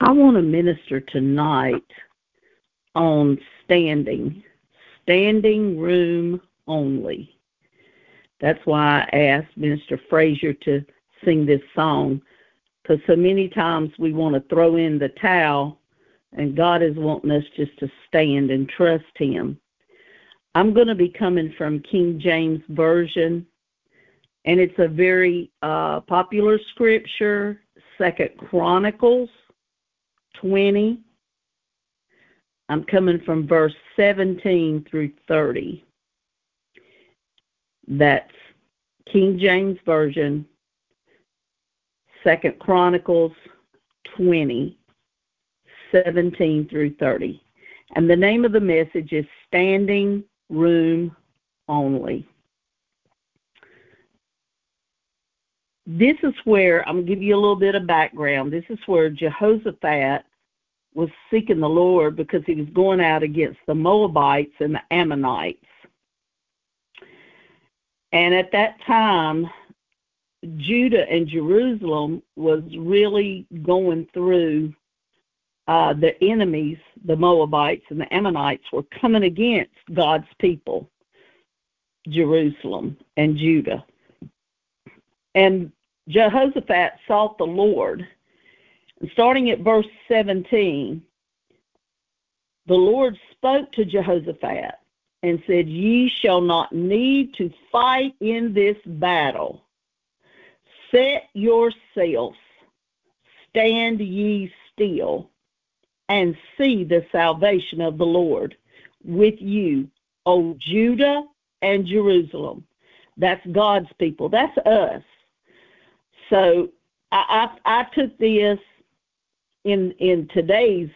I want to minister tonight on standing, standing room only. That's why I asked Minister Frazier to sing this song, because so many times we want to throw in the towel, and God is wanting us just to stand and trust Him. I'm going to be coming from King James Version, and it's a very uh, popular scripture, Second Chronicles 20. I'm coming from verse 17 through 30. That's King James Version, Second Chronicles 20, 17 through 30. And the name of the message is Standing Room Only. This is where, I'm going to give you a little bit of background. This is where Jehoshaphat was seeking the Lord because he was going out against the Moabites and the Ammonites. And at that time, Judah and Jerusalem was really going through uh, the enemies, the Moabites and the Ammonites, were coming against God's people, Jerusalem and Judah. And Jehoshaphat sought the Lord. starting at verse 17, the Lord spoke to Jehoshaphat and said, Ye shall not need to fight in this battle. Set yourselves, stand ye still, and see the salvation of the Lord with you, O Judah and Jerusalem. That's God's people. That's us. So I, I, I took this in in today's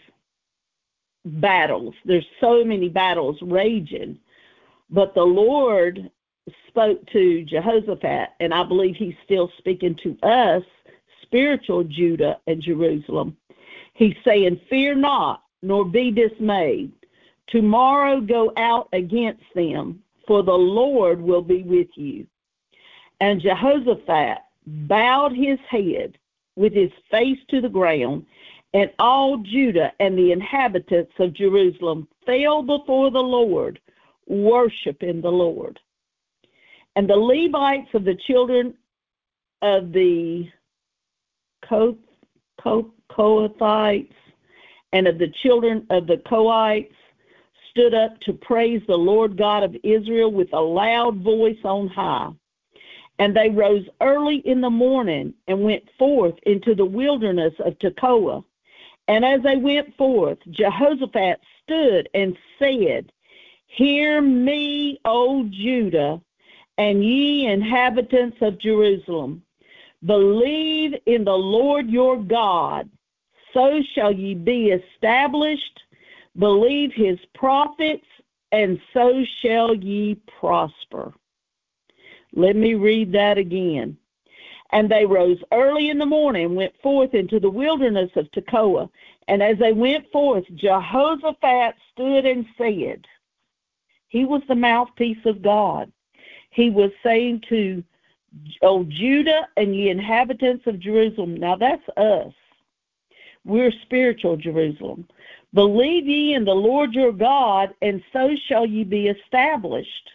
battles. There's so many battles raging. But the Lord spoke to Jehoshaphat, and I believe he's still speaking to us, spiritual Judah and Jerusalem. He's saying, Fear not, nor be dismayed. Tomorrow go out against them, for the Lord will be with you. And Jehoshaphat bowed his head with his face to the ground, and all Judah and the inhabitants of Jerusalem fell before the Lord, worshiping the Lord. And the Levites of the children of the Kohathites and of the children of the Korhites stood up to praise the Lord God of Israel with a loud voice on high. And they rose early in the morning and went forth into the wilderness of Tekoa. And as they went forth, Jehoshaphat stood and said, Hear me, O Judah, and ye inhabitants of Jerusalem. Believe in the Lord your God, so shall ye be established. Believe his prophets, and so shall ye prosper. Let me read that again. And they rose early in the morning and went forth into the wilderness of Tekoa. And as they went forth, Jehoshaphat stood and said, He was the mouthpiece of God. He was saying to O Judah and ye inhabitants of Jerusalem, now that's us. We're spiritual Jerusalem. Believe ye in the Lord your God, and so shall ye be established.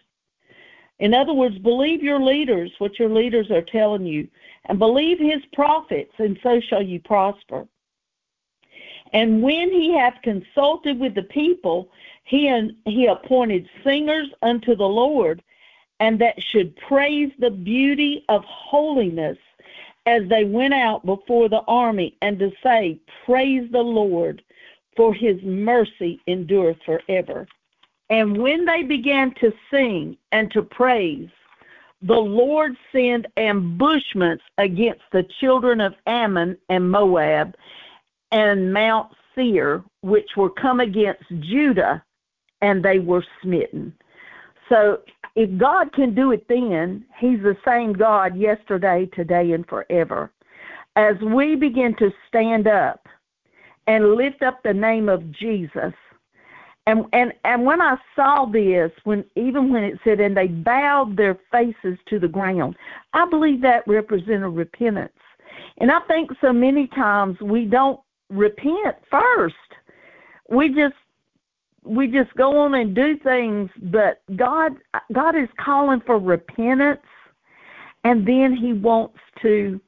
In other words, believe your leaders, what your leaders are telling you, and believe his prophets, and so shall you prosper. And when he hath consulted with the people, he, he appointed singers unto the Lord, and that should praise the beauty of holiness as they went out before the army, and to say, Praise the Lord, for his mercy endureth forever. And when they began to sing and to praise, the Lord sent ambushments against the children of Ammon and Moab and Mount Seir, which were come against Judah, and they were smitten. So if God can do it then, He's the same God yesterday, today, and forever. As we begin to stand up and lift up the name of Jesus, and and and when I saw this, when even when it said, and they bowed their faces to the ground, I believe that represented repentance. And I think so many times we don't repent first. We just we just go on and do things, but God God is calling for repentance and then he wants to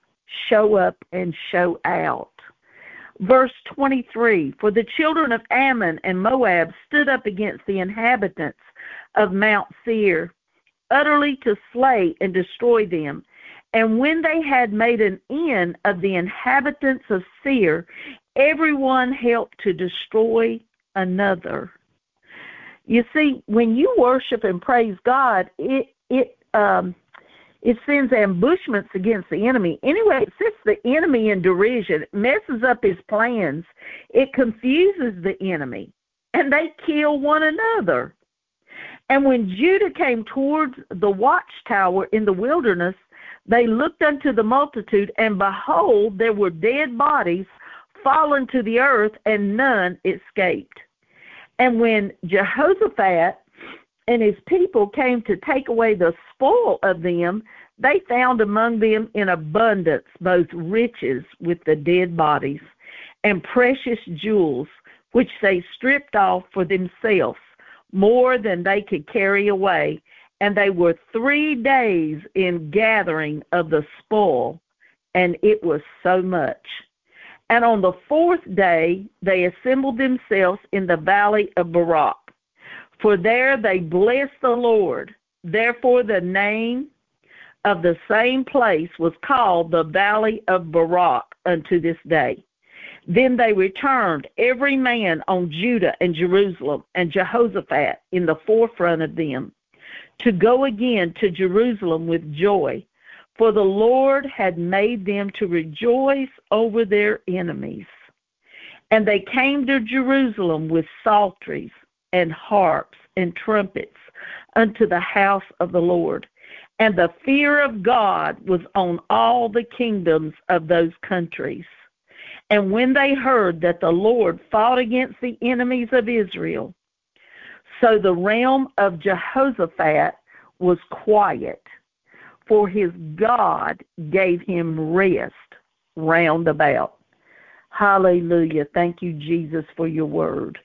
show up and show out. Verse 23 For the children of Ammon and Moab stood up against the inhabitants of Mount Seir, utterly to slay and destroy them. And when they had made an end of the inhabitants of Seir, everyone helped to destroy another. You see, when you worship and praise God, it it um it sends ambushments against the enemy. Anyway, it sets the enemy in derision, messes up his plans, it confuses the enemy, and they kill one another. And when Judah came towards the watchtower in the wilderness, they looked unto the multitude, and behold, there were dead bodies fallen to the earth, and none escaped. And when Jehoshaphat and his people came to take away the spoil of them, they found among them in abundance both riches with the dead bodies and precious jewels, which they stripped off for themselves, more than they could carry away. And they were three days in gathering of the spoil, and it was so much. And on the fourth day they assembled themselves in the valley of Berachah. For there they blessed the Lord. Therefore the name of the same place was called the valley of Berachah unto this day. Then they returned, every man on Judah and Jerusalem, and Jehoshaphat in the forefront of them, to go again to Jerusalem with joy, for the Lord had made them to rejoice over their enemies. And they came to Jerusalem with psalteries and harps and trumpets unto the house of the Lord. And the fear of God was on all the kingdoms of those countries. And when they heard that the Lord fought against the enemies of Israel, so the realm of Jehoshaphat was quiet for his God gave him rest round about. Hallelujah. Thank you, Jesus, for your word.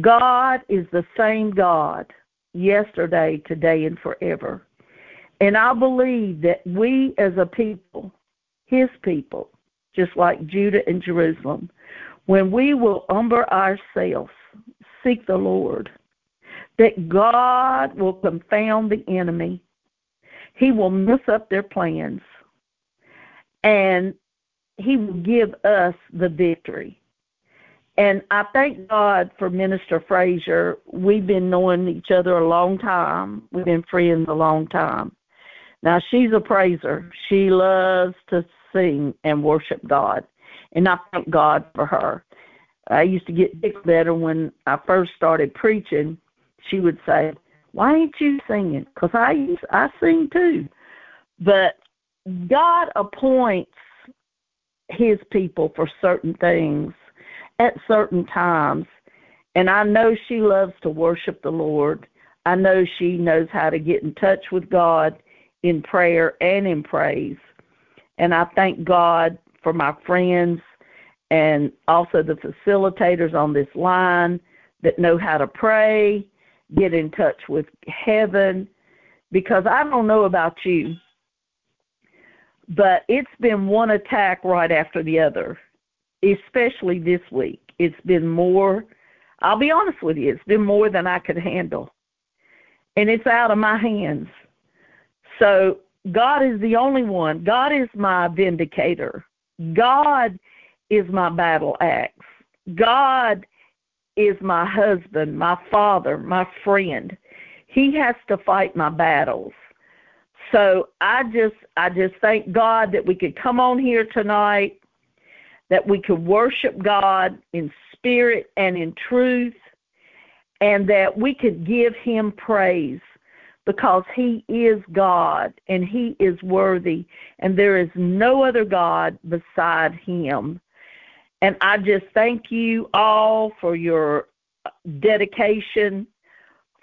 God is the same God yesterday, today, and forever. And I believe that we as a people, his people, just like Judah and Jerusalem, when we will humble ourselves, seek the Lord, that God will confound the enemy he will mess up their plans and he will give us the victory. And I thank God for Minister Frazier. We've been knowing each other a long time. We've been friends a long time. Now she's a praiser. She loves to sing and worship God. And I thank God for her. I used to get sick better when I first started preaching. She would say, why ain't you singing? Because I I sing too, but God appoints His people for certain things at certain times, and I know she loves to worship the Lord. I know she knows how to get in touch with God in prayer and in praise, and I thank God for my friends and also the facilitators on this line that know how to pray get in touch with heaven because I don't know about you, but it's been one attack right after the other, especially this week. It's been more, I'll be honest with you, it's been more than I could handle. And it's out of my hands. So God is the only one. God is my vindicator. God is my battle axe. God is my husband, my father, my friend. He has to fight my battles. So I just I just thank God that we could come on here tonight, that we could worship God in spirit and in truth, and that we could give him praise because he is God and he is worthy and there is no other God beside him. And I just thank you all for your dedication,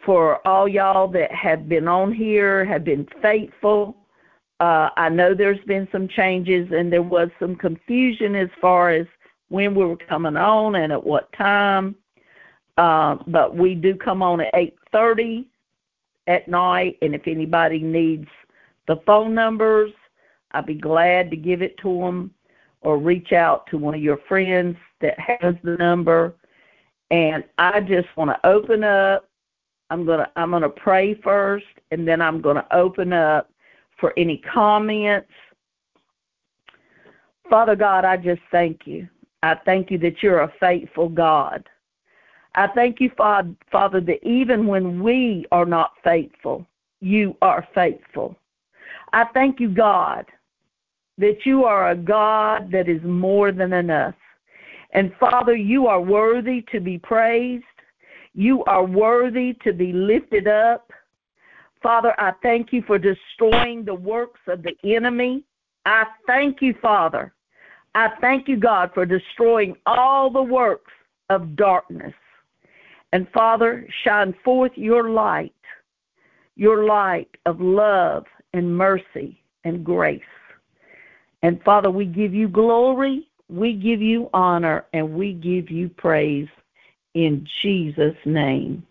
for all y'all that have been on here, have been faithful. Uh, I know there's been some changes and there was some confusion as far as when we were coming on and at what time. Uh, but we do come on at 8.30 at night, and if anybody needs the phone numbers, I'd be glad to give it to them or reach out to one of your friends that has the number. And I just want to open up. I'm gonna I'm gonna pray first, and then I'm gonna open up for any comments. Father God, I just thank you. I thank you that you're a faithful God. I thank you, Father, that even when we are not faithful, you are faithful. I thank you, God, that you are a God that is more than enough. And Father, you are worthy to be praised. You are worthy to be lifted up. Father, I thank you for destroying the works of the enemy. I thank you, Father. I thank you, God, for destroying all the works of darkness. And Father, shine forth your light, your light of love and mercy and grace. And Father, we give you glory, we give you honor, and we give you praise in Jesus' name.